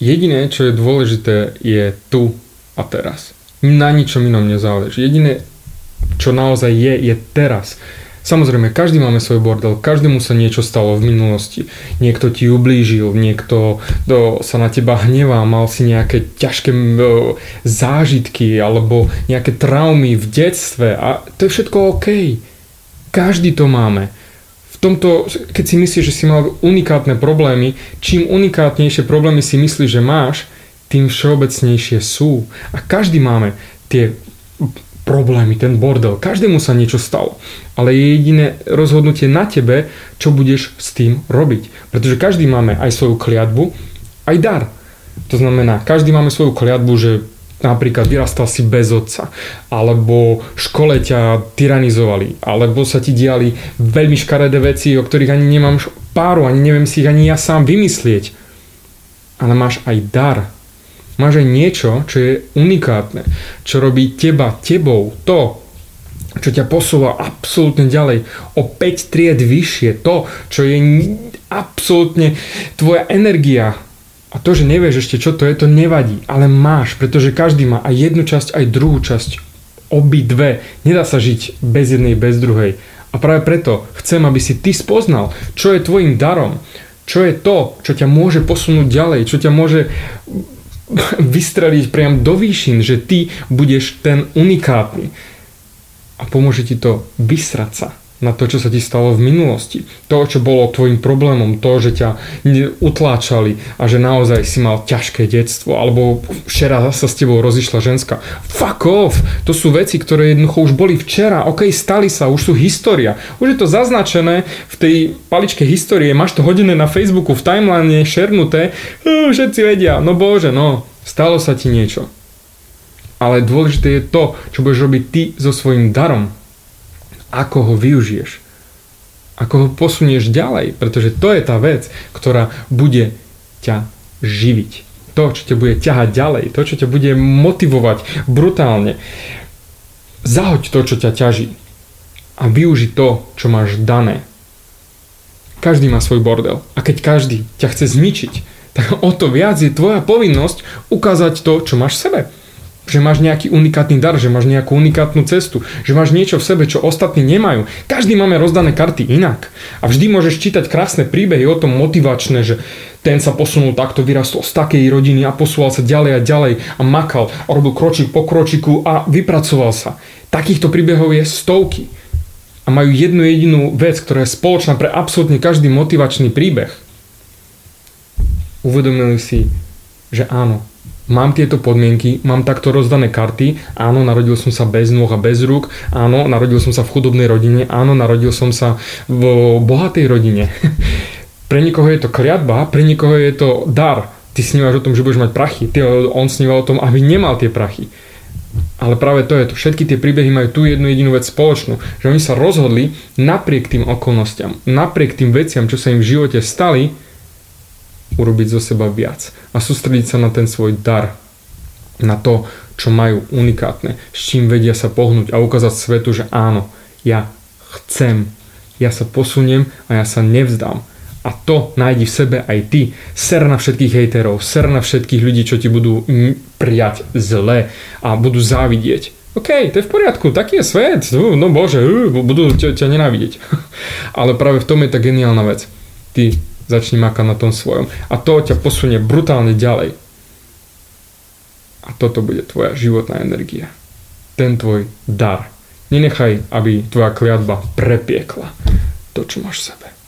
Jediné, čo je dôležité, je tu a teraz. Na ničom inom nezáleží. Jediné, čo naozaj je, je teraz. Samozrejme, každý máme svoj bordel, každému sa niečo stalo v minulosti. Niekto ti ublížil, niekto do, sa na teba hnevá, mal si nejaké ťažké do, zážitky alebo nejaké traumy v detstve a to je všetko OK. Každý to máme. Tomto, keď si myslíš, že si mal unikátne problémy, čím unikátnejšie problémy si myslíš, že máš, tým všeobecnejšie sú. A každý máme tie problémy, ten bordel. Každému sa niečo stalo. Ale je jediné rozhodnutie na tebe, čo budeš s tým robiť. Pretože každý máme aj svoju kliatbu, aj dar. To znamená, každý máme svoju kliatbu, že napríklad vyrastal si bez otca, alebo v škole ťa tyranizovali, alebo sa ti diali veľmi škaredé veci, o ktorých ani nemám páru, ani neviem si ich ani ja sám vymyslieť. Ale máš aj dar, Máš aj niečo, čo je unikátne, čo robí teba tebou, to, čo ťa posúva absolútne ďalej, o 5 tried vyššie, to, čo je absolútne tvoja energia. A to, že nevieš ešte, čo to je, to nevadí, ale máš, pretože každý má aj jednu časť, aj druhú časť, obi dve. Nedá sa žiť bez jednej, bez druhej. A práve preto chcem, aby si ty spoznal, čo je tvojim darom, čo je to, čo ťa môže posunúť ďalej, čo ťa môže vystreliť priam do výšin, že ty budeš ten unikátny. A pomôže ti to vysrať sa na to, čo sa ti stalo v minulosti. To, čo bolo tvojim problémom, to, že ťa utláčali a že naozaj si mal ťažké detstvo, alebo včera sa s tebou rozišla ženská. Fuck off! To sú veci, ktoré jednoducho už boli včera, ok, stali sa, už sú história. Už je to zaznačené v tej paličke histórie, máš to hodené na Facebooku, v timeline, šernuté, všetci vedia, no bože, no, stalo sa ti niečo. Ale dôležité je to, čo budeš robiť ty so svojím darom, ako ho využiješ. Ako ho posunieš ďalej, pretože to je tá vec, ktorá bude ťa živiť. To, čo ťa bude ťahať ďalej, to, čo ťa bude motivovať brutálne. Zahoď to, čo ťa ťaží a využi to, čo máš dané. Každý má svoj bordel a keď každý ťa chce zničiť, tak o to viac je tvoja povinnosť ukázať to, čo máš v sebe že máš nejaký unikátny dar, že máš nejakú unikátnu cestu, že máš niečo v sebe, čo ostatní nemajú. Každý máme rozdané karty inak. A vždy môžeš čítať krásne príbehy o tom motivačné, že ten sa posunul takto, vyrastol z takej rodiny a posúval sa ďalej a ďalej a makal a robil kročík po kročiku a vypracoval sa. Takýchto príbehov je stovky. A majú jednu jedinú vec, ktorá je spoločná pre absolútne každý motivačný príbeh. Uvedomili si, že áno, mám tieto podmienky, mám takto rozdané karty, áno, narodil som sa bez nôh a bez rúk, áno, narodil som sa v chudobnej rodine, áno, narodil som sa v bohatej rodine. pre niekoho je to kliatba, pre niekoho je to dar. Ty snívaš o tom, že budeš mať prachy, ty, on sníva o tom, aby nemal tie prachy. Ale práve to je to. Všetky tie príbehy majú tú jednu jedinú vec spoločnú. Že oni sa rozhodli napriek tým okolnostiam, napriek tým veciam, čo sa im v živote stali, urobiť zo seba viac a sústrediť sa na ten svoj dar, na to, čo majú unikátne, s čím vedia sa pohnúť a ukázať svetu, že áno, ja chcem, ja sa posuniem a ja sa nevzdám. A to nájdi v sebe aj ty. Ser na všetkých hejterov, ser na všetkých ľudí, čo ti budú prijať zle a budú závidieť. OK, to je v poriadku, taký je svet, no bože, budú ťa, ťa nenávidieť. Ale práve v tom je tá geniálna vec. Ty začni makať na tom svojom. A to ťa posunie brutálne ďalej. A toto bude tvoja životná energia. Ten tvoj dar. Nenechaj, aby tvoja kliatba prepiekla to, čo máš v sebe.